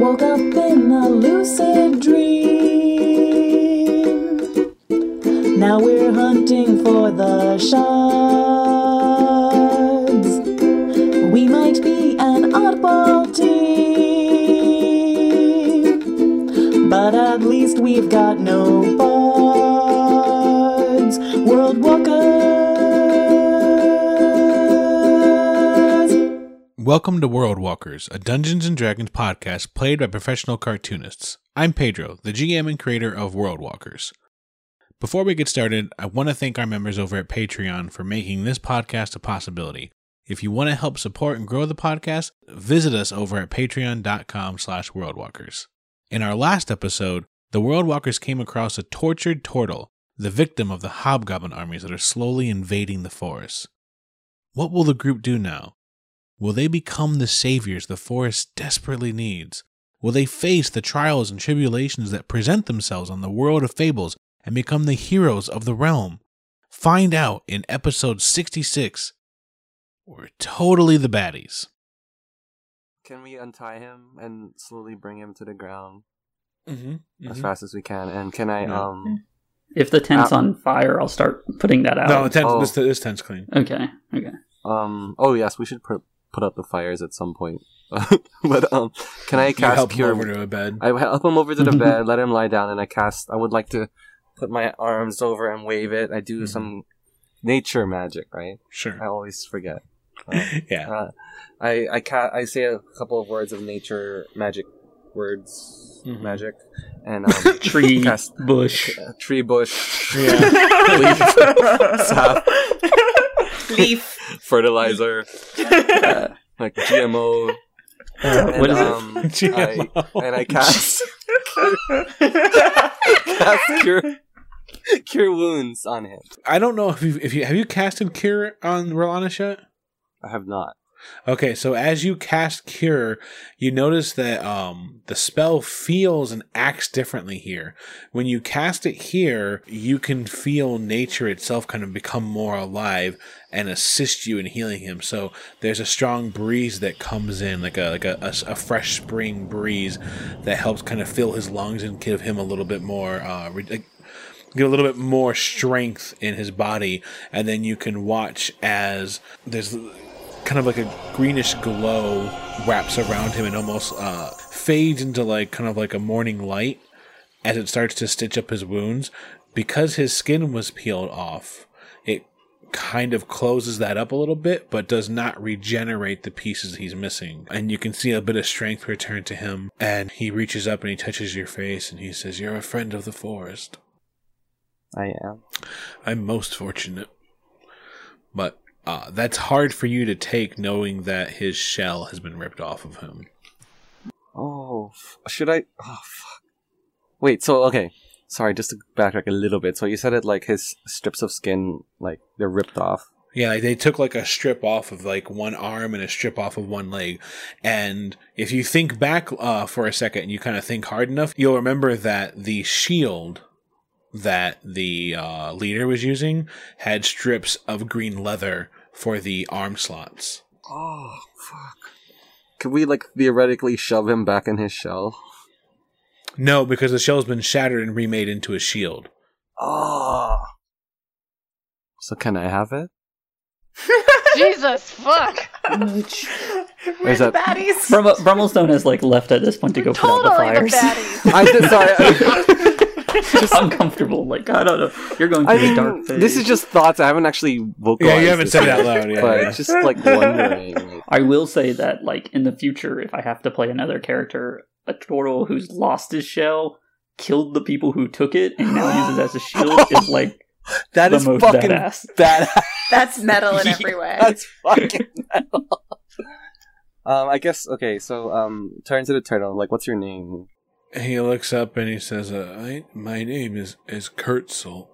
Woke up in a lucid dream. Now we're hunting for the shards. We might be an oddball team, but at least we've got no bards. Welcome to World Walkers, a Dungeons and Dragons podcast played by professional cartoonists. I'm Pedro, the GM and creator of World Walkers. Before we get started, I want to thank our members over at Patreon for making this podcast a possibility. If you want to help support and grow the podcast, visit us over at patreon.com slash worldwalkers. In our last episode, the World Walkers came across a tortured turtle, the victim of the hobgoblin armies that are slowly invading the forest. What will the group do now? Will they become the saviors the forest desperately needs? Will they face the trials and tribulations that present themselves on the world of fables and become the heroes of the realm? Find out in episode 66. We're totally the baddies. Can we untie him and slowly bring him to the ground Mm-hmm. as fast as we can? And can I Yeah. um If the tent's Uh, on fire, I'll start putting that out. No, the tent, Oh. this, this tent's clean. Okay, okay. um oh yes, we should put put out the fires at some point. but um can I You cast help him cure over to a bed. I help him over to the bed, let him lie down, and I cast. I would like to put my arms over and wave it. I do Mhm. some nature magic, right? Sure. I always forget. Uh, Yeah. uh, I I ca- I say a couple of words of nature magic words Mhm. magic and um, Tree, cast bush. a tree bush Yeah. leaf Leaf. Fertilizer uh, like GMO Uh, and, what is um, GMO. I, and I cast cast cure cure wounds on him. I don't know if you if you have you casted Cure on Rolanus yet. I have not. Okay, so as you cast Cure, you notice that um, the spell feels and acts differently here. When you cast it here, you can feel nature itself kind of become more alive and assist you in healing him. So there's a strong breeze that comes in, like a like a, a, a fresh spring breeze, that helps kind of fill his lungs and give him a little bit more. Uh, re- get a little bit more strength in his body and then you can watch as there's kind of like a greenish glow wraps around him and almost uh, fades into like kind of like a morning light as it starts to stitch up his wounds because his skin was peeled off it kind of closes that up a little bit but does not regenerate the pieces he's missing and you can see a bit of strength return to him and he reaches up and he touches your face and he says you're a friend of the forest I am. I'm most fortunate. But uh, that's hard for you to take knowing that his shell has been ripped off of him. Oh, f- should I? Oh, fuck. Wait. So okay. Sorry, just to backtrack a little bit. So you said it like his strips of skin, like they're ripped off. Yeah, like they took like a strip off of like one arm and a strip off of one leg. And if you think back uh, for a second and you kind of think hard enough, you'll remember that the shield that the uh, leader was using had strips of green leather for the arm slots. Oh, fuck. Could we like theoretically shove him back in his shell? No, because the shell's been shattered and remade into a shield. Oh. So can I have it? Jesus, fuck. Where's that? Baddies. Brum- Brummelstone has like left at this point to go put out totally the the fires. baddies. I did. Sorry. Just uncomfortable. Like I don't know. You're going I through a mean, dark phase. this is just thoughts. I haven't actually vocalized. Yeah, you haven't this said it yet, out loud. Yeah, but yeah. just like wondering. Like, I will say that, like in the future, if I have to play another character, a turtle who's lost his shell, killed the people who took it, and now uses it as a shield, is like That the is most fucking badass. badass. That's metal in every way. That's fucking metal. um, I guess okay. So, um, turn to the turtle. Like, what's your name? He looks up and he says, uh, I, "My name is is Kurtzel.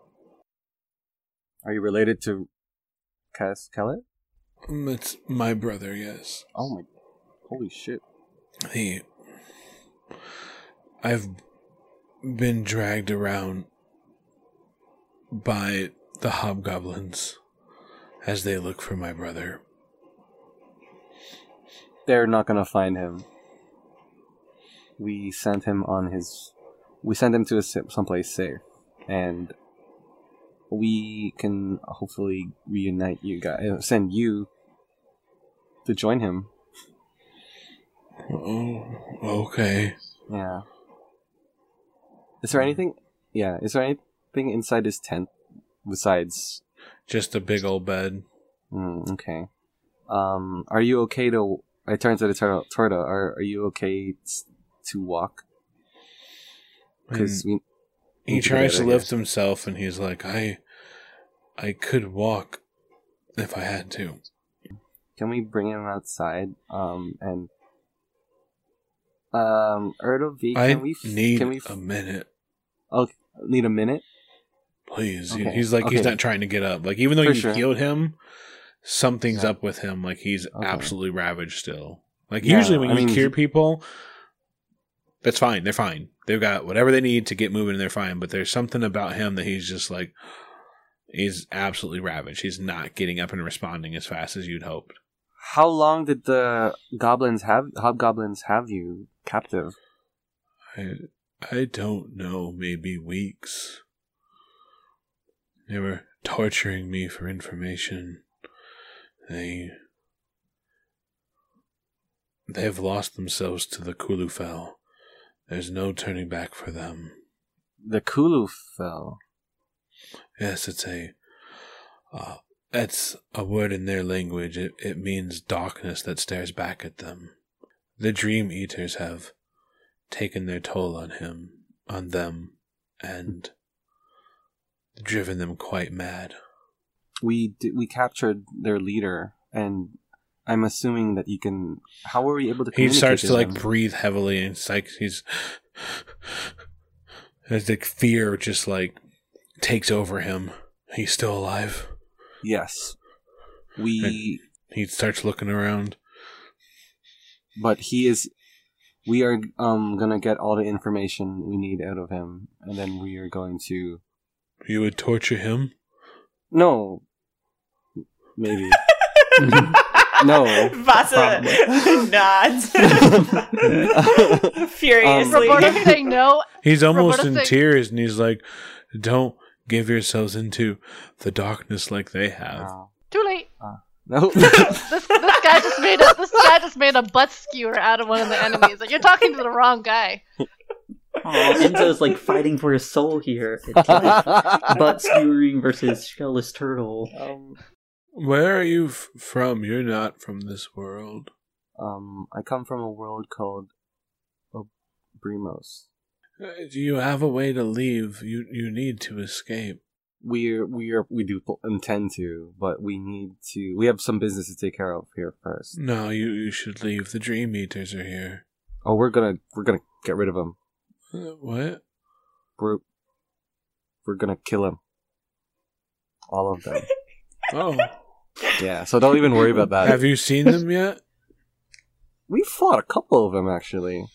Are you related to Cass Kellett? Mm, It's my brother. Yes, Oh my, holy shit! he. I've been dragged around by the hobgoblins as they look for my brother. They're not gonna find him. We sent him on his. We sent him to a, someplace safe, and we can hopefully reunite you guys. uh, Send you to join him. Oh, okay. Yeah. Is there anything? Yeah. Is there anything inside his tent besides? Just a big old bed. Mm, okay. Um, are you okay to? I turn to the turtle. Torta. Are Are you okay to walk? Because we. He need to get tries to lift himself, and he's like, "I, I could walk if I had to." Can we bring him outside? Um, and um, Erdovi, I can we? f- need Can we? f- a minute, oh, need a minute. please. Okay, He's like he's not trying to get up. Like even though For you sure. healed him, something's Yeah. up with him. Like he's Okay. absolutely ravaged still. Like Yeah, usually when I you mean, cure people, that's fine. They're fine. They've got whatever they need to get moving, and they're fine. But there's something about him that he's just like he's absolutely ravaged. He's not getting up and responding as fast as you'd hoped. How long did the goblins have? Hobgoblins have you captive? I I don't know, maybe weeks. They were torturing me for information. They they've lost themselves to the Kulufel. There's no turning back for them. The Kulu fell. Yes, it's a uh, it's a word in their language. It it means darkness that stares back at them. The dream eaters have taken their toll on him, on them, and driven them quite mad. We d- we captured their leader, and I'm assuming that you can. How were we able to? He starts to like breathe heavily, and it's like he's as like fear just like takes over him. He's still alive. Yes, we. He starts looking around. But he is. We are um gonna get all the information we need out of him, and then we are going to. You would torture him? No. Maybe. no. Vasa nods furiously. Roberta's saying no. He's almost Roberta in saying- tears, and he's like, "Don't give yourselves into the darkness like they have." Uh, Too late. no. This this guy just made a this guy just made a butt skewer out of one of the enemies. Like you're talking to the wrong guy. Oh, Enzo's like fighting for his soul here. It's like butt skewering versus shellless turtle. um, Where are you f- from? You're not from this world. um, I come from a world called Brimos. Uh, Do you have a way to leave? You you need to escape. We're we are we do intend to, but we need to. We have some business to take care of here first. No, you you should leave. The Dream Eaters are here. Oh, we're gonna we're gonna get rid of them. Uh, what? We're we're gonna kill them. All of them. Oh, yeah. So don't even worry about that. have you seen them yet? We fought a couple of them actually.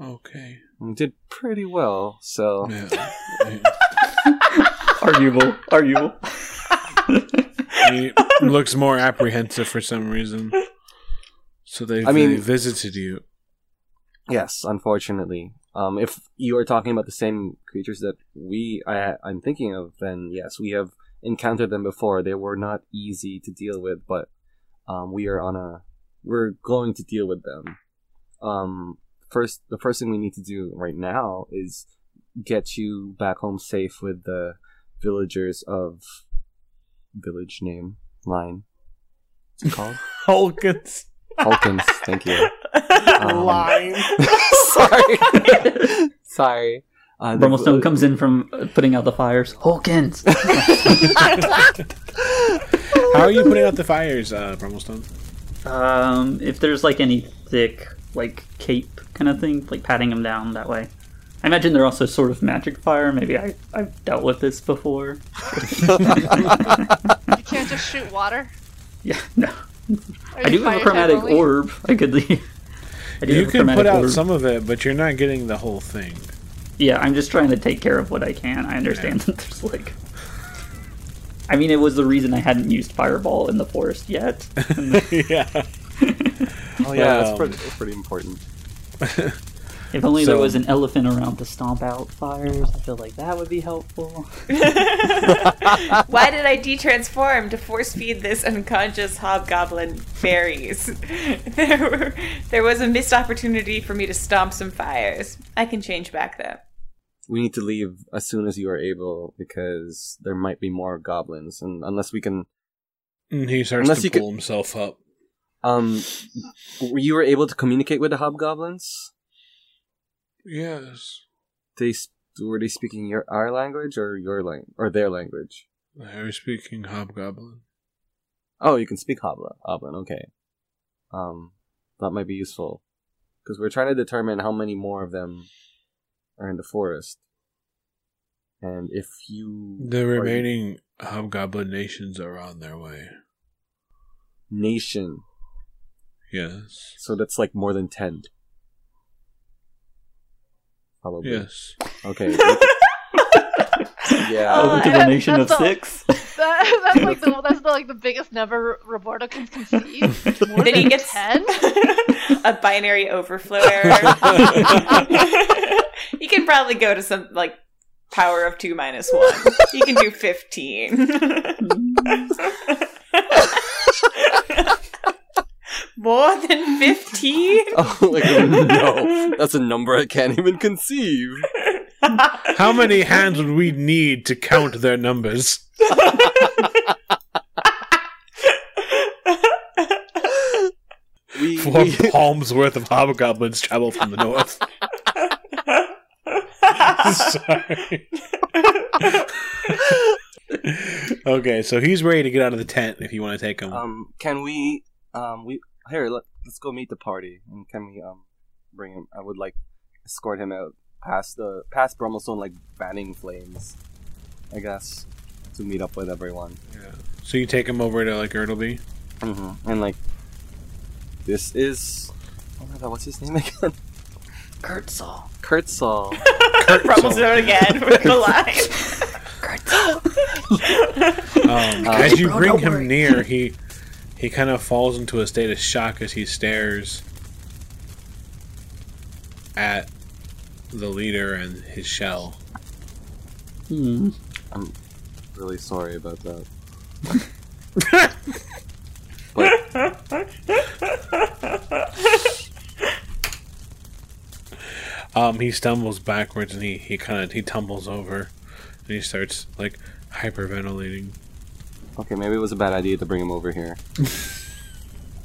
Okay. We did pretty well. So Yeah. Arguable. Arguable. he looks more apprehensive for some reason. So they I mean- they visited you. yes, unfortunately, um, if you are talking about the same creatures that we I, I'm thinking of, then yes, we have encountered them before. They were not easy to deal with, but um, we are on a we're going to deal with them. Um, first, the first thing we need to do right now is get you back home safe with the villagers of village name line. What's it called? Hulkins. Hulkins. Thank you. Um, Line. Sorry. Sorry. Uh, the- Brummelstone comes in from uh, putting out the fires. Hawkins! How are you putting out the fires, uh, Brummelstone? um, if there's like any thick, like cape kind of thing, like patting them down that way. I imagine they're also sort of magic fire. Maybe I, I've dealt with this before. You can't just shoot water. Yeah, no. I do have a chromatic orb. I could leave. I do You have a can put out orb. some of it, but you're not getting the whole thing. Yeah, I'm just trying to take care of what I can. I understand that there's like. I mean, it was the reason I hadn't used Fireball in the forest yet. yeah. Oh yeah, that's Um, pretty, that's pretty important. If only there was an elephant around to stomp out fires. I feel like that would be helpful. Why did I de-transform to force feed this unconscious hobgoblin berries? There were there was a missed opportunity for me to stomp some fires. I can change back though. We need to leave as soon as you are able because there might be more goblins, and unless we can, And he starts Unless to pull himself up. um, you were able to communicate with the hobgoblins. Yes. They were they speaking your our language or your language or their language? I was speaking hobgoblin. Oh, you can speak Hobla. Hoblin, okay. Um, that might be useful because we're trying to determine how many more of them are in the forest, and if you The are remaining hobgoblin nations are on their way. nation, Yes. so that's like more than ten. Probably. Yes. Okay. yeah. Oh, Over to the nation of that's all- six. That, that's like the that's the, like the biggest number Roberto can conceive. More Then he than gets ten. a binary overflow error. You can probably go to some like power of two minus one. You can do fifteen. More than fifteen? Oh, like, no, that's a number I can't even conceive. How many hands would we need to count their numbers? We, Four we palms worth of hobgoblins travel from the north. Sorry. okay, so he's ready to get out of the tent if you want to take him. um, can we um we here let, let's go meet the party and can we um bring him? I would like escort him out past the past Brummelstone like banning flames, I guess, to meet up with everyone. Yeah. So you take him over to like Erdleby. Mm-hmm. And like, this is oh my god, what's his name again? Kurtzal. Kurtzal. Rumblestone again with the line. Um, Uh, as you bro, bring him worry. near, he he kind of falls into a state of shock as he stares at the leader and his shell. Hmm. I'm really sorry about that. Um, he stumbles backwards and he, he kind of he tumbles over and he starts like hyperventilating. Okay, maybe it was a bad idea to bring him over here.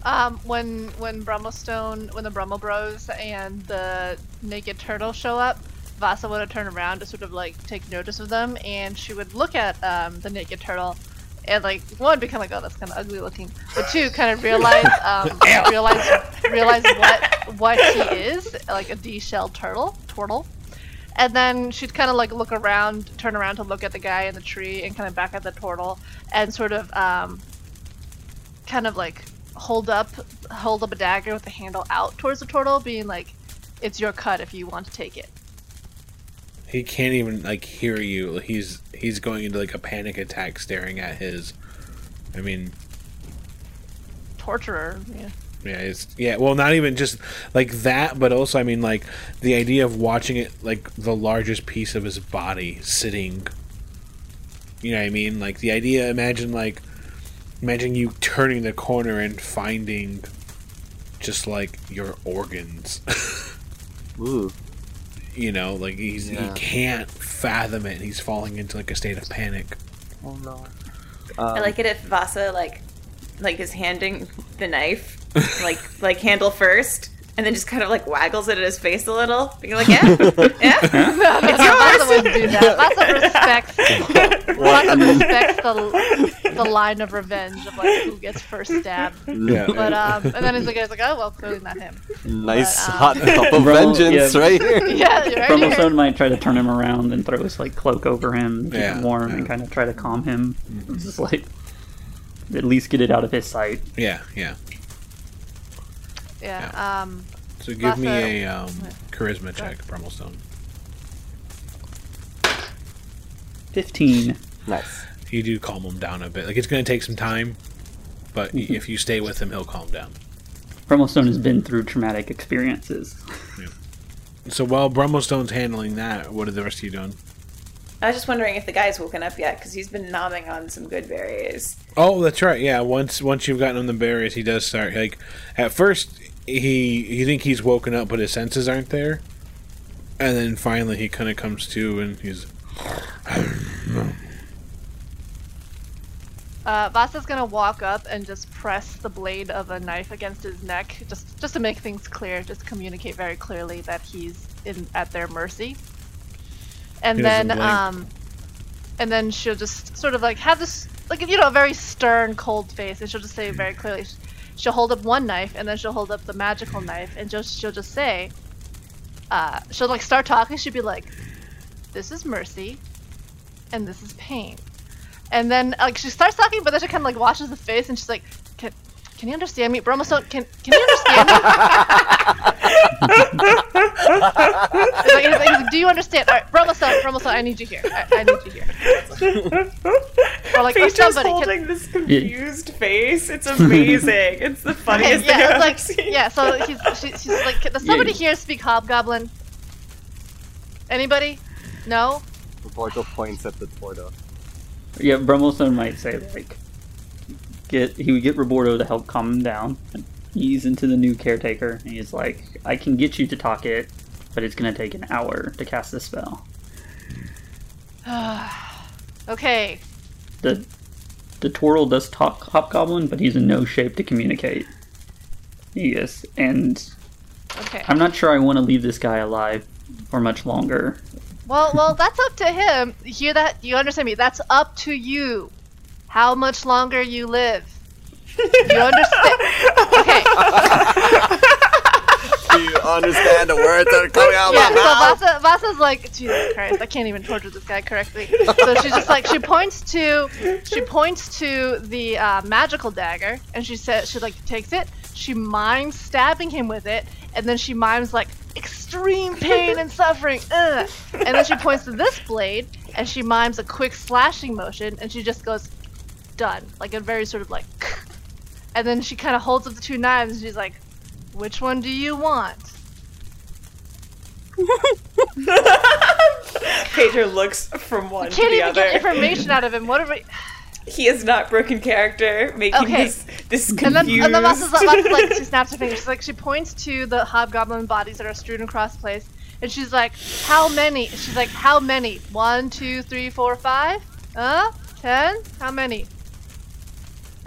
Um, when when Brummelstone, when the Brummel Bros and the naked turtle show up, Vasa would have turned around to sort of like take notice of them, and she would look at um, the naked turtle, and like one become like, oh, that's kind of ugly looking, but two kind of realize um, realize realize what what he is, like a de-shelled turtle, turtle. And then she'd kind of like look around, turn around to look at the guy in the tree, and kind of back at the turtle, and sort of um, kind of like hold up hold up a dagger with the handle out towards the turtle, being like, "It's your cut if you want to take it." He can't even like hear you. He's he's going into like a panic attack, staring at his. I mean, Torturer. Yeah. Yeah, it's yeah. Well, not even just like that, but also I mean like the idea of watching it like the largest piece of his body sitting. You know what I mean? Like the idea. Imagine like imagine you turning the corner and finding just like your organs. Ooh. You know, like he's Yeah. he can't fathom it. He's falling into like a state of panic. Oh no. I Um, like it if Vasa like like is handing the knife like like handle first and then just kind of like waggles it at his face a little. Being like, yeah, yeah. it's Vasa wouldn't do that. Vasa respects. Vasa respects the, the line of revenge of like who gets first stabbed. Yeah. But um, and then his guy's like, "Oh well, clearly not him." nice but, um, hot cup of vengeance yeah. right here. Yeah, you're right Brummelstone here. might try to turn him around and throw his like cloak over him, keep Yeah, him warm, yeah. and kind of try to calm him. Just like at least get it out of his sight. Yeah, yeah. Yeah. Um. So give me a um, charisma check, Brummelstone. Fifteen. Nice. You do calm him down a bit. Like it's going to take some time, but y if you stay with him, he'll calm down. Brummelstone has been through traumatic experiences. Yeah. So while Brummelstone's handling that, what are the rest of you doing? I was just wondering if the guy's woken up yet because he's been nomming on some good berries. Oh, that's right. Yeah, once once you've gotten him the berries, he does start like at first he you think he's woken up, but his senses aren't there, and then finally he kind of comes to and he's Uh, Vasa's gonna walk up and just press the blade of a knife against his neck, just just to make things clear, just communicate very clearly that he's in at their mercy. And He then, um, and then she'll just sort of like have this, like you know, a very stern, cold face, and she'll just say very clearly, she'll hold up one knife, and then she'll hold up the magical knife, and just she'll just say, uh, she'll like start talking. She'll be like, "This is mercy, and this is pain." And then like she starts talking, but then she kind of like washes the face, and she's like, "Can, can you understand me, Bromostone? Can can you understand me?" Like, like, like, Do you understand? All right, Bromostone, I need you here. I, I need you here. Or like, or He's just somebody. Can, holding this confused face. It's amazing. it's the okay, funniest yeah, thing I've like, seen. yeah. So he's she, she's like, does somebody here speak Hobgoblin? Anybody? No. Roberto points at the Tordo. Yeah, Brummelstone might say like, get he would get Roborto to help calm him down, and ease into the new caretaker. And he's like, I can get you to talk it, but it's gonna take an hour to cast the spell. Okay. The the Twirl does talk Hobgoblin, but he's in no shape to communicate. He is, and Okay. I'm not sure I want to leave this guy alive for much longer. Well, well, that's up to him. You hear that? You understand me? That's up to you. How much longer you live. You understand? Okay. Do you understand the words that are coming out of Yeah. my mouth? So Vasa, Vasa's like, Jesus Christ, I can't even torture this guy correctly. So she's just like, she points to, she points to the uh, magical dagger, and she says, she like takes it, she mimes stabbing him with it, and then she mimes like extreme pain and suffering, ugh. and then she points to this blade, and she mimes a quick slashing motion, and she just goes, done, like a very sort of like, and then she kind of holds up the two knives, and she's like, which one do you want? Pedro looks from one to Can't the even other. get information out of him. What are we? He is not broken character, making Okay. this this And then, confused. and then Vasa's like, like, she snaps her fingers. She's like, she points to the hobgoblin bodies that are strewn across the place, and she's like, "How many?" She's like, "How many? One, two, three, four, five? Huh? Ten? How many?"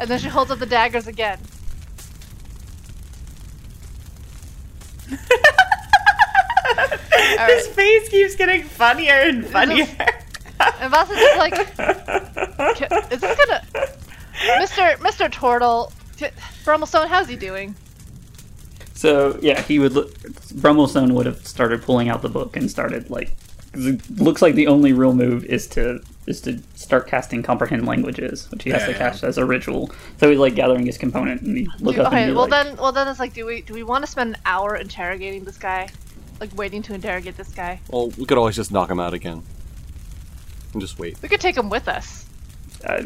And then she holds up the daggers again. His face keeps getting funnier and funnier. And Vasa's just like, "Is this gonna, Mister Mister Turtle, ca- Brummelstone? How's he doing?" So yeah, he would. Look, Brummelstone would have started pulling out the book and started like. 'cause It looks like the only real move is to is to start casting comprehend languages, which he has to Yeah. cast as a ritual. So he's like gathering his component and he look Do- up okay, and be well like, then, well then it's like, do we do we want to spend an hour interrogating this guy, like waiting to interrogate this guy? Well, we could always just knock him out again. And just wait. We could take him with us. uh,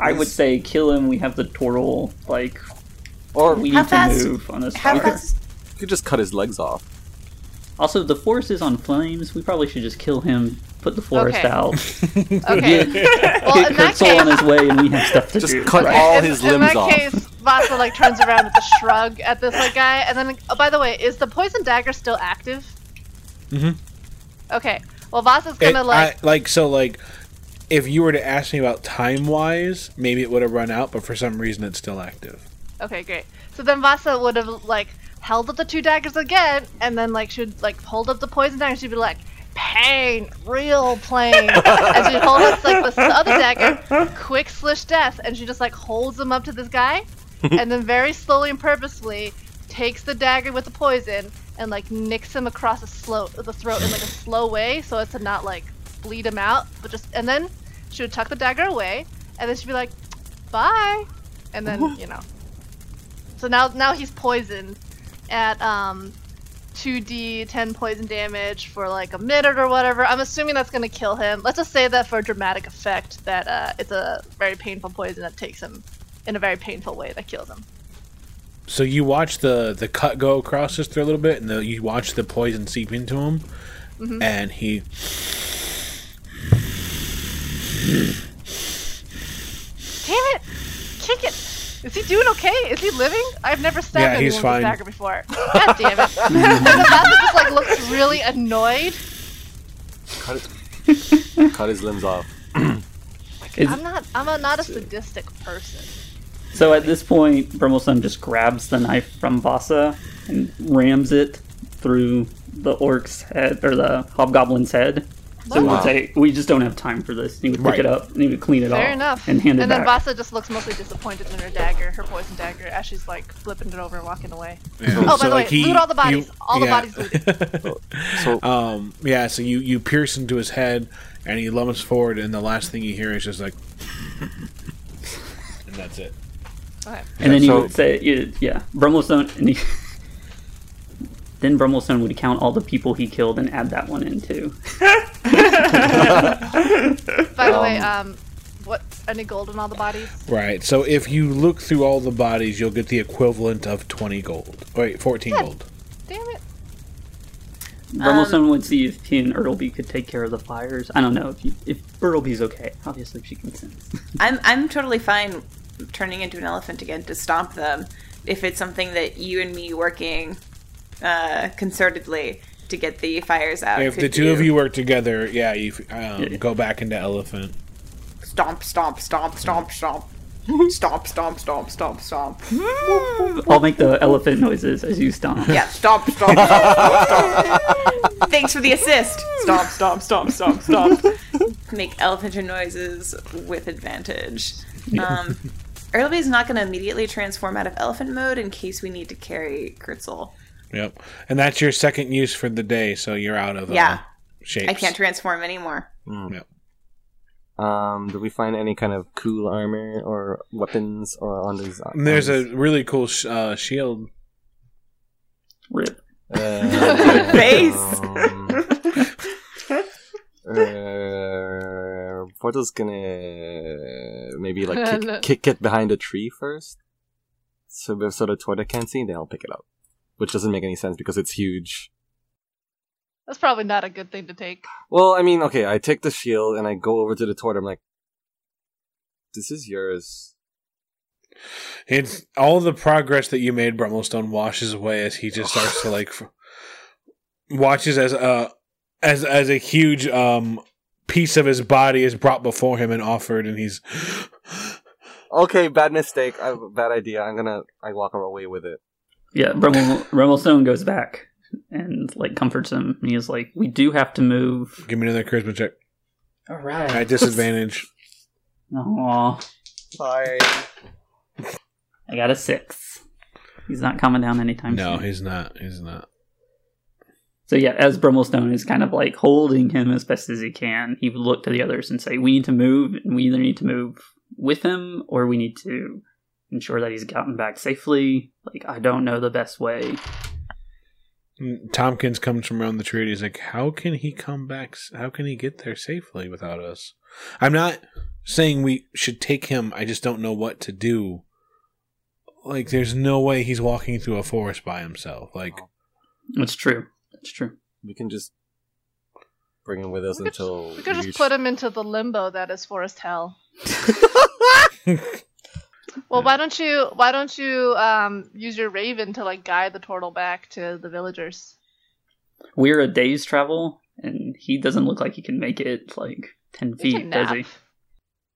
I would say kill him. We have the turtle. Like Or we we How need to move on this. How fire. fast? could just cut his legs off. Also, the forest is on flames. We probably should just kill him. Put the forest Okay. out. Okay. well, Get in that Kurtzul on case, his way, and we have stuff to Just do. cut right? all in, his in limbs that off. case, Vasa like turns around with a shrug at this like guy, and then, oh, by the way, is the poison dagger still active? Mm Mhm. Okay. Well, Vasa's gonna like. I, like so like if you were to ask me about time wise, maybe it would have run out, but for some reason it's still active. Okay, great. So then Vasa would have like held up the two daggers again, and then like she'd like hold up the poison dagger. She'd be like, "Pain, real pain," and she holds like this other dagger, quick slish death, and she just like holds him up to this guy, and then very slowly and purposefully takes the dagger with the poison and like nicks him across the slow the throat in like a slow way, so as to not like bleed him out, but just and then she would tuck the dagger away, and then she'd be like, "Bye," and then you know. So now now he's poisoned at um 2d 10 poison damage for like a minute or whatever. I'm assuming that's gonna kill him. Let's just say that for dramatic effect that uh, it's a very painful poison that takes him in a very painful way that kills him. so you watch the the cut go across his throat a little bit, and the, you watch the poison seep into him, and he. Damn it! Kick it! Is he doing okay? Is he living? I've never stabbed Yeah, anyone he's with fine. a dagger before. God damn it! and the bastard just like looks really annoyed. Cut, it, cut his limbs off. Is- I'm not. I'm a, not a sadistic person. So at this point, Brummelstone just grabs the knife from Vasa and rams it through the orc's head or the hobgoblin's head. So we Wow. would say we just don't have time for this. And He would pick Right. it up and he would clean it Fair off enough. and hand it and then back. Vasa just looks mostly disappointed in her dagger, her poison dagger, as she's like flipping it over and walking away. Yeah. Oh, by the way, loot all the bodies. All the bodies looted. So um, yeah, so you you pierce into his head, and he lumps forward, and the last thing you hear is just like, and that's it. Okay. and then he so- would say, yeah, yeah Brummelstone. And he, then Brummelstone would count all the people he killed and add that one in too. By the way, um, what? Any gold in all the bodies? Right. So if you look through all the bodies, you'll get the equivalent of twenty gold. Wait, fourteen gold. Damn it! Brummelstone would see if he and Erdleby could take care of the fires. I don't know if you, if Erdleby's okay. Obviously, she consents. I'm I'm totally fine turning into an elephant again to stomp them if it's something that you and me working uh, concertedly to get the fires out. If the could two of you work together, yeah, you um, Yeah. go back into elephant. stomp, stomp, stomp, stomp, stomp. Stomp, stomp, stomp, stomp, stomp. I'll make the elephant noises as you stomp. Yeah, stomp, stomp, stomp, stomp. Thanks for the assist. Stomp, stomp, stomp, stomp, stomp. Make elephant noises with advantage. Um, Erleby is not going to immediately transform out of elephant mode in case we need to carry Kritzel. Yep. And that's your second use for the day, so you're out of uh, Yeah. shapes. I can't transform anymore. Yep. um, do we find any kind of cool armor or weapons or on these? And there's on a really cool sh- uh, shield. Rip. Uh, Face. um, uh, Portal's gonna maybe like kick, kick it behind a tree first, so so the Torta can't see. Then I'll pick it up, which doesn't make any sense because it's huge. That's probably not a good thing to take. Well, I mean, okay, I take the shield and I go over to the Torta. I'm like, "This is yours." It's all the progress that you made. Brummelstone washes away as he just starts to like f- watches as a as as a huge um piece of his body is brought before him and offered, and he's Okay, bad mistake. I, bad idea. I'm gonna. I walk away with it. Yeah, Brummel, Brummelstone goes back and like comforts him. And he's like, "We do have to move." give me another charisma check All right. at disadvantage. Aw, Sorry. I got a six. He's not coming down anytime no, soon. No, he's not. He's not. So yeah, as Brummelstone is kind of like holding him as best as he can, he would look to the others and say, "We need to move, and we either need to move with him, or we need to ensure that he's gotten back safely." Like, I don't know the best way. Mm, Tompkins comes from around the tree. and He's like, "How can he come back? How can he get there safely without us?" I'm not saying we should take him. I just don't know what to do. Like, there's no way he's walking through a forest by himself. Like, It's true. It's true. We can just bring him with us We could, until we could just put him into the limbo that is Forest Hell. Well, why don't you why don't you um, use your raven to like guide the turtle back to the villagers? We're a day's travel, and he doesn't look like he can make it like ten He feet, does he?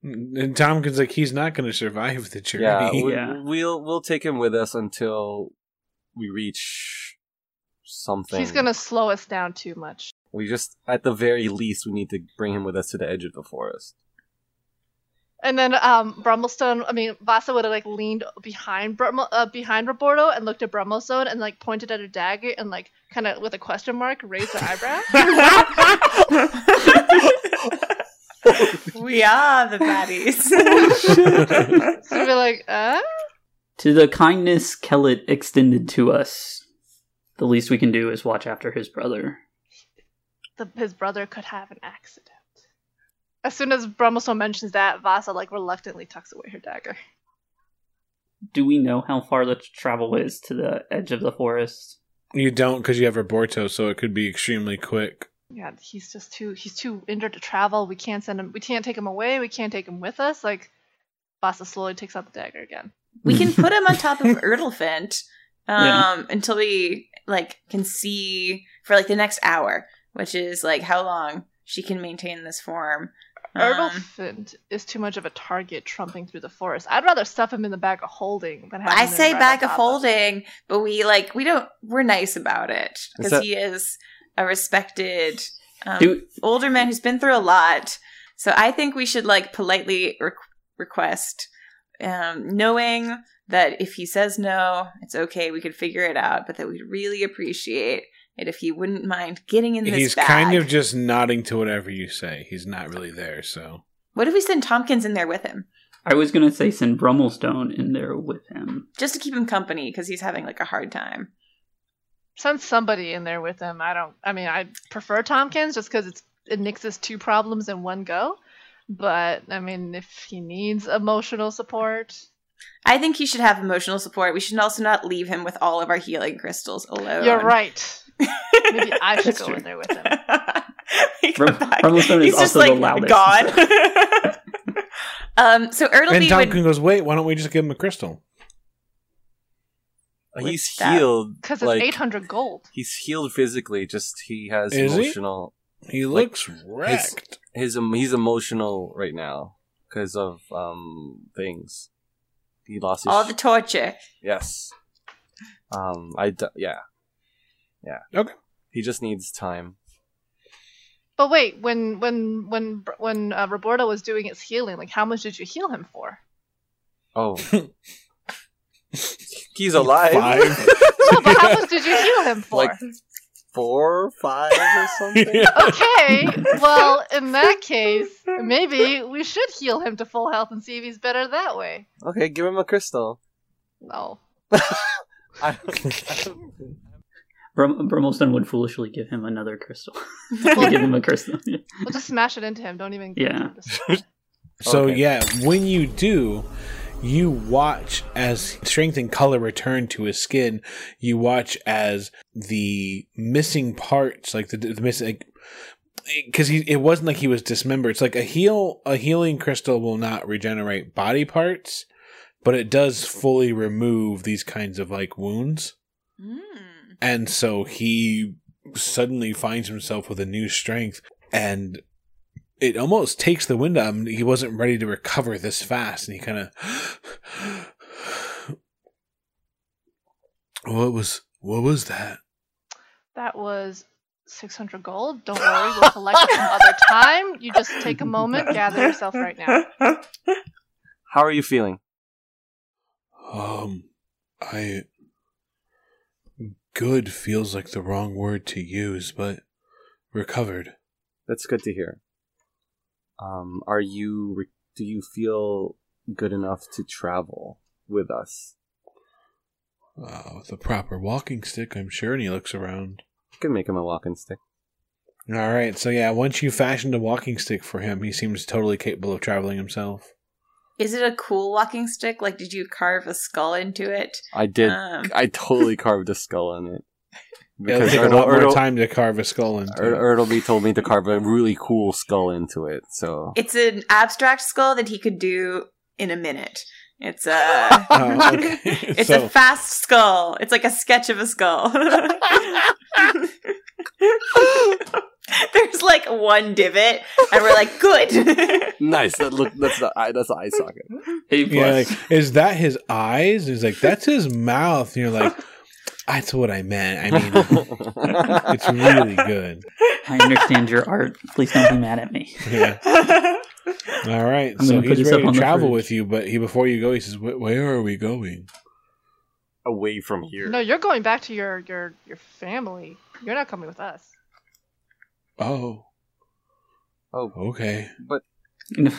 and Tompkins like he's not going to survive the journey. Yeah, we, Yeah. we'll we'll take him with us until we reach something. He's gonna slow us down too much. We just, at the very least, we need to bring him with us to the edge of the forest. And then um, Brummelstone, I mean Vasa would have like leaned behind Brummel, uh, behind Roborto and looked at Brummelstone and like pointed at her dagger and like kind of with a question mark raised her eyebrow. we are the baddies. so be like, uh? To the kindness Kellett extended to us, the least we can do is watch after his brother. The, his brother could have an accident. As soon as Brummelstone mentions that, Vasa like reluctantly tucks away her dagger. Do we know how far the travel is to the edge of the forest? You don't because you have Roborto, so it could be extremely quick. Yeah, he's just too he's too injured to travel. We can't send him. We can't take him away. We can't take him with us. Like, Vasa slowly takes out the dagger again. We can put him on top of Erdlefint um, Yeah. until we like can see for like the next hour, which is like how long she can maintain this form. Um, is too much of a target trumping through the forest. I'd rather stuff him in the bag of holding than have I him in say right bag of top holding, but we like we don't. We're nice about it because that- he is a respected um, Do older man who's been through a lot. So I think we should like politely re- request, um, knowing that if he says no, it's okay. We could figure it out, but that we'd really appreciate it if he wouldn't mind getting in this He's bag. kind of just nodding to whatever you say. He's not really there, so What if we send Tompkins in there with him, I was gonna say send Brummelstone in there with him. just to keep him company because he's having like a hard time? Send somebody in there with him. I don't. I mean, I prefer Tompkins just because it's it mixes two problems in one go. But I mean, if he needs emotional support, I think he should have emotional support. We should also not leave him with all of our healing crystals alone. you're right. Maybe I should That's go true. in there with him. We come Brum- is He's just the like loudest. gone. um, so and Erdleby Duncan would. goes, "Wait, why don't we just give him a crystal?" With He's that- healed. Because it's like, 800 gold. He's healed physically. Just he has Is he? emotional. He looks wrecked. His um, he's emotional right now because of um things. He lost his all the torture. yes. Um, I d- yeah, yeah. Okay. He just needs time. But wait, when when when when uh, Roberto was doing his healing, like how much did you heal him for? Oh, he's alive. Five. No, but how much did you heal him for? like four, five, or something. Okay, well, in that case, maybe we should heal him to full health and see if he's better that way. Okay, give him a crystal. No. I, Brum- Brummelstone would foolishly give him another crystal. give him a crystal. We'll just smash it into him. Don't even. give Yeah. him So Okay. yeah, when you do, you watch as strength and color return to his skin. You watch as the missing parts, like the, the missing, like, because he it wasn't like he was dismembered. It's like a heal a healing crystal will not regenerate body parts, but it does fully remove these kinds of like wounds. Mm. And so he suddenly finds himself with a new strength and it almost takes the wind out of him. He wasn't ready to recover this fast and he kind of What was what was that? That was 600 gold. Don't worry, we'll collect it some other time. You just take a moment, gather yourself right now. how are you feeling? Um I good feels like the wrong word to use, but recovered. That's good to hear. Um, are you? Re- do you feel good enough to travel with us? Uh, with a proper walking stick, I'm sure, and he looks around. You can make him a walking stick. All right, so yeah, once you fashioned a walking stick for him, he seems totally capable of traveling himself. Is it a cool walking stick? Like, did you carve a skull into it? I did. Um, I totally carved a skull in it. It'll take a Erdl- lot more Erdl- time to carve a skull into. Er- Erdleby told me to carve a really cool skull into it. So It's an abstract skull that he could do in a minute. It's a. Oh, okay. It's So- a fast skull. It's like a sketch of a skull. There's like one divot, and we're like, good. nice. That look. That's the eye. That's the eye socket. A yeah, like, is that his eyes? He's like, that's his mouth. And you're like, that's what I meant. I mean, it's really good. I understand your art. Please don't be mad at me. Yeah. All right, I'm so gonna put he's ready to travel with you, but he before you go, he says, "Where are we going?" Away from here. No, you're going back to your your your family. You're not coming with us. Oh, Oh, okay. but Wait,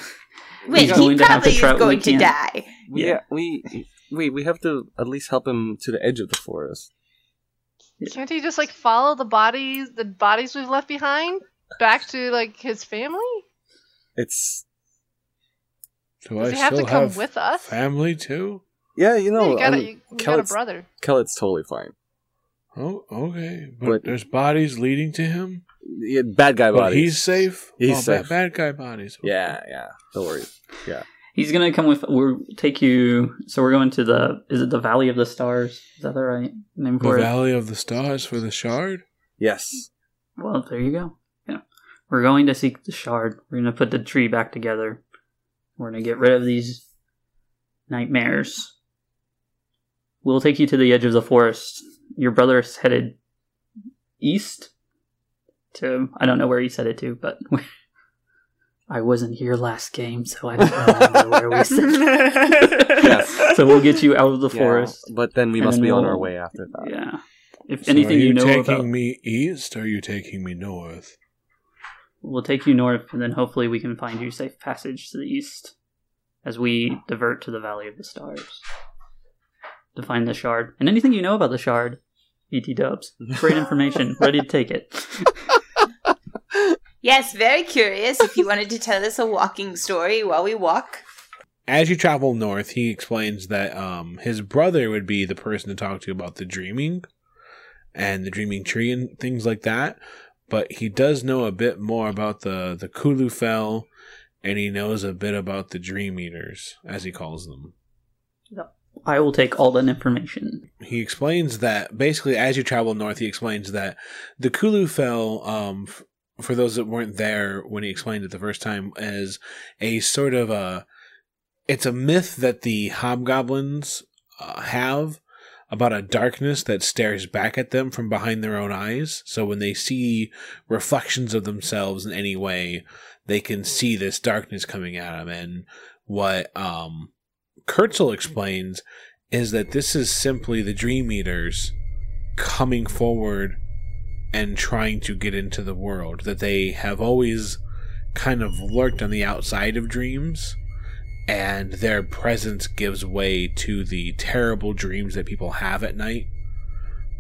He's he going to to probably is going to die. we Yeah. we wait. We have to at least help him to the edge of the forest. Can't he just like follow the bodies, the bodies we've left behind, back to like his family? It's Do Does I he have still to come have with us? family too? Yeah, you Yeah, know, you got, a, um, you, you got a brother. Kellett's totally fine. Oh, okay. But, But- there's bodies leading to him. Yeah, bad guy oh, But bodies. he's safe. He's oh, safe. Bad, guy bodies. Yeah, yeah. Don't worry. Yeah. He's gonna come with. We'll take you. So we're going to the. Is it the Valley of the Stars? Is that the right name The for it? Valley of the Stars for the Shard. Yes. Well, there you go. Yeah, we're going to seek the shard. We're gonna put the tree back together. We're gonna get rid of these nightmares. We'll take you to the edge of the forest. Your brother is headed east to. I don't know where he said it to, but I wasn't here last game, so I don't remember where we said. Yes. so we'll get you out of the Yeah, forest. but then we must be on we'll- our way after that. Yeah. If So anything are you, know taking about, me east or are you taking me north? we'll take you north, and then hopefully we can find you safe passage to the east as we divert to the Valley of the Stars to find the shard. And anything you know about the shard, ET Dubs, great information, ready to take it. Yes, very curious. If you wanted to tell us a walking story while we walk. As you travel north, he explains that um, his brother would be the person to talk to about the dreaming and the dreaming tree and things like that. But he does know a bit more about the the Kulu Fell, and he knows a bit about the Dream Eaters, as he calls them. I will take all that information. he explains that basically as you travel north he explains that the kulu fell um f- for those that weren't there when he explained it the first time as a sort of a it's a myth that the hobgoblins uh, have about a darkness that stares back at them from behind their own eyes. So when they see reflections of themselves in any way they can see this darkness coming at them and what um Kurtzel explains is that this is simply the Dream Eaters coming forward and trying to get into the world. That they have always kind of lurked on the outside of dreams, and their presence gives way to the terrible dreams that people have at night.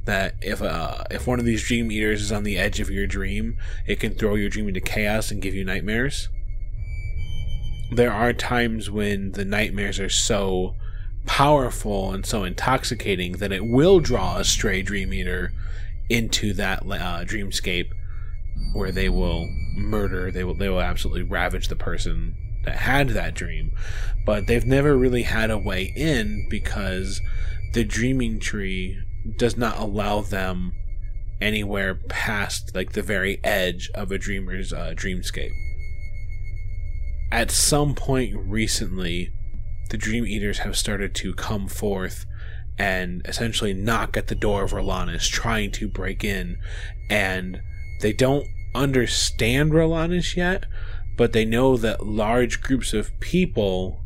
That if uh, if one of these Dream Eaters is on the edge of your dream, it can throw your dream into chaos and give you nightmares there are times when the nightmares are so powerful and so intoxicating that it will draw a stray dream eater into that uh, dreamscape where they will murder they will they will absolutely ravage the person that had that dream. But they've never really had a way in because the dreaming tree does not allow them anywhere past like the very edge of a dreamer's uh, dreamscape. At some point recently, the Dream Eaters have started to come forth and essentially knock at the door of Rolanus, trying to break in. And they don't understand Rolanus yet, but they know that large groups of people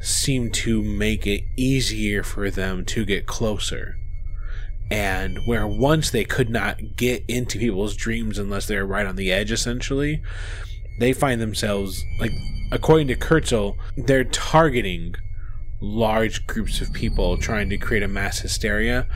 seem to make it easier for them to get closer. And where once they could not get into people's dreams unless they're right on the edge, essentially, they find themselves like according to Kurtzel, they're targeting large groups of people trying to create a mass hysteria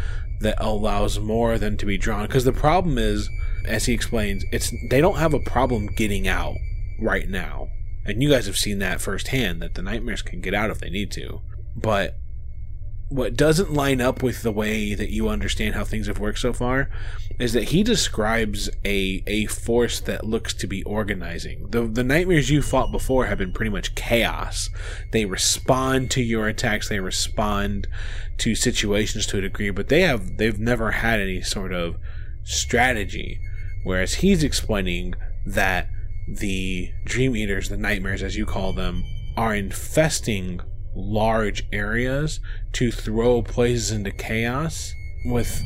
that allows more of them to be drawn. Because the problem is as he explains it's they don't have a problem getting out right now. And you guys have seen that firsthand that the nightmares can get out if they need to. But what doesn't line up with the way that you understand how things have worked so far is that he describes a a force that looks to be organizing. The the nightmares you fought before have been pretty much chaos. They respond to your attacks, they respond to situations to a degree, but they have they've never had any sort of strategy. Whereas he's explaining that the dream eaters, the nightmares as you call them, are infesting large areas to throw places into chaos with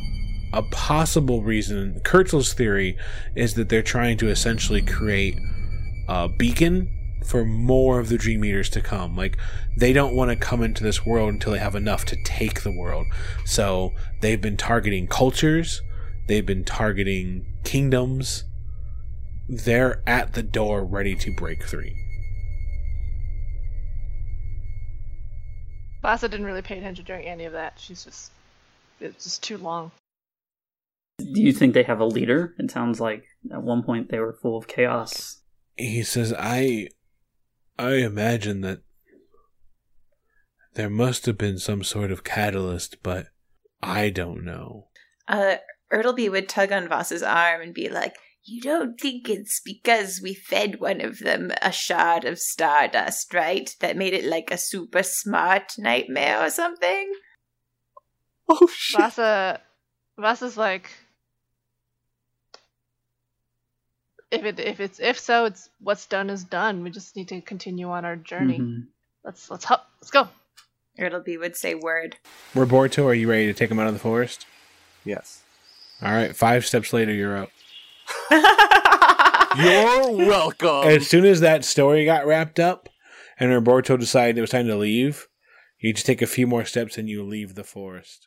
a possible reason. Kurtzel's theory is that they're trying to essentially create a beacon for more of the dream eaters to come. Like they don't want to come into this world until they have enough to take the world. So they've been targeting cultures they've been targeting kingdoms. They're at the door ready to break free Vasa didn't really pay attention during any of that. She's just it's just too long. Do you think they have a leader? It sounds like at one point they were full of chaos. he says i i imagine that There must have been some sort of catalyst, but I don't know. Uh, Erdleby would tug on Voss's arm and be like, You don't think it's because we fed one of them a shard of stardust, right? That made it like a super smart nightmare or something? Oh shit! Vasa, Vasa's like, if it if it's if so, it's what's done is done. We just need to continue on our journey. Mhm. Let's let's hop. Let's go. Erdleby would say word. Roberto, are bored, too. Are you ready to take him out of the forest? Yes. All right, five steps later, you're up. You're welcome. As soon as that story got wrapped up and Roberto decided it was time to leave, you just take a few more steps and you leave the forest.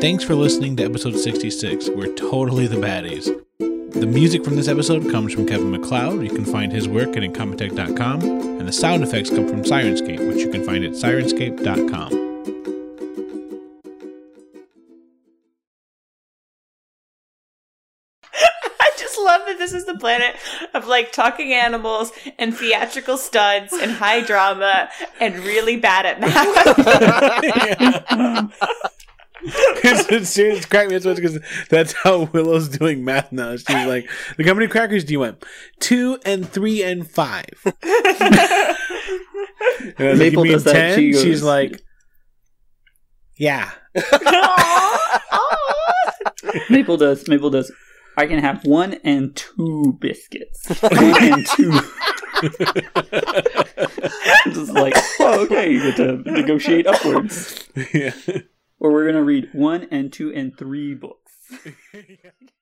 Thanks for listening to episode 66. We're totally the baddies. The music from this episode comes from Kevin MacLeod. You can find his work at incompetech.com, and the sound effects come from Syrinscape, which you can find at syrinscape.com. planet of like talking animals and theatrical studs and high drama and really bad at math. Because it's serious crack me because that's how Willow's doing math now. She's like, "The how many crackers do you want? Two and three and five. And I was like, Maple you mean does that, ten? she goes- She's like, yeah. Aw, aw. Maple does. Maple does. I can have one and two biscuits. One and two. Just like, oh, okay, you get to negotiate upwards. yeah. Or we're gonna read one and two and three books.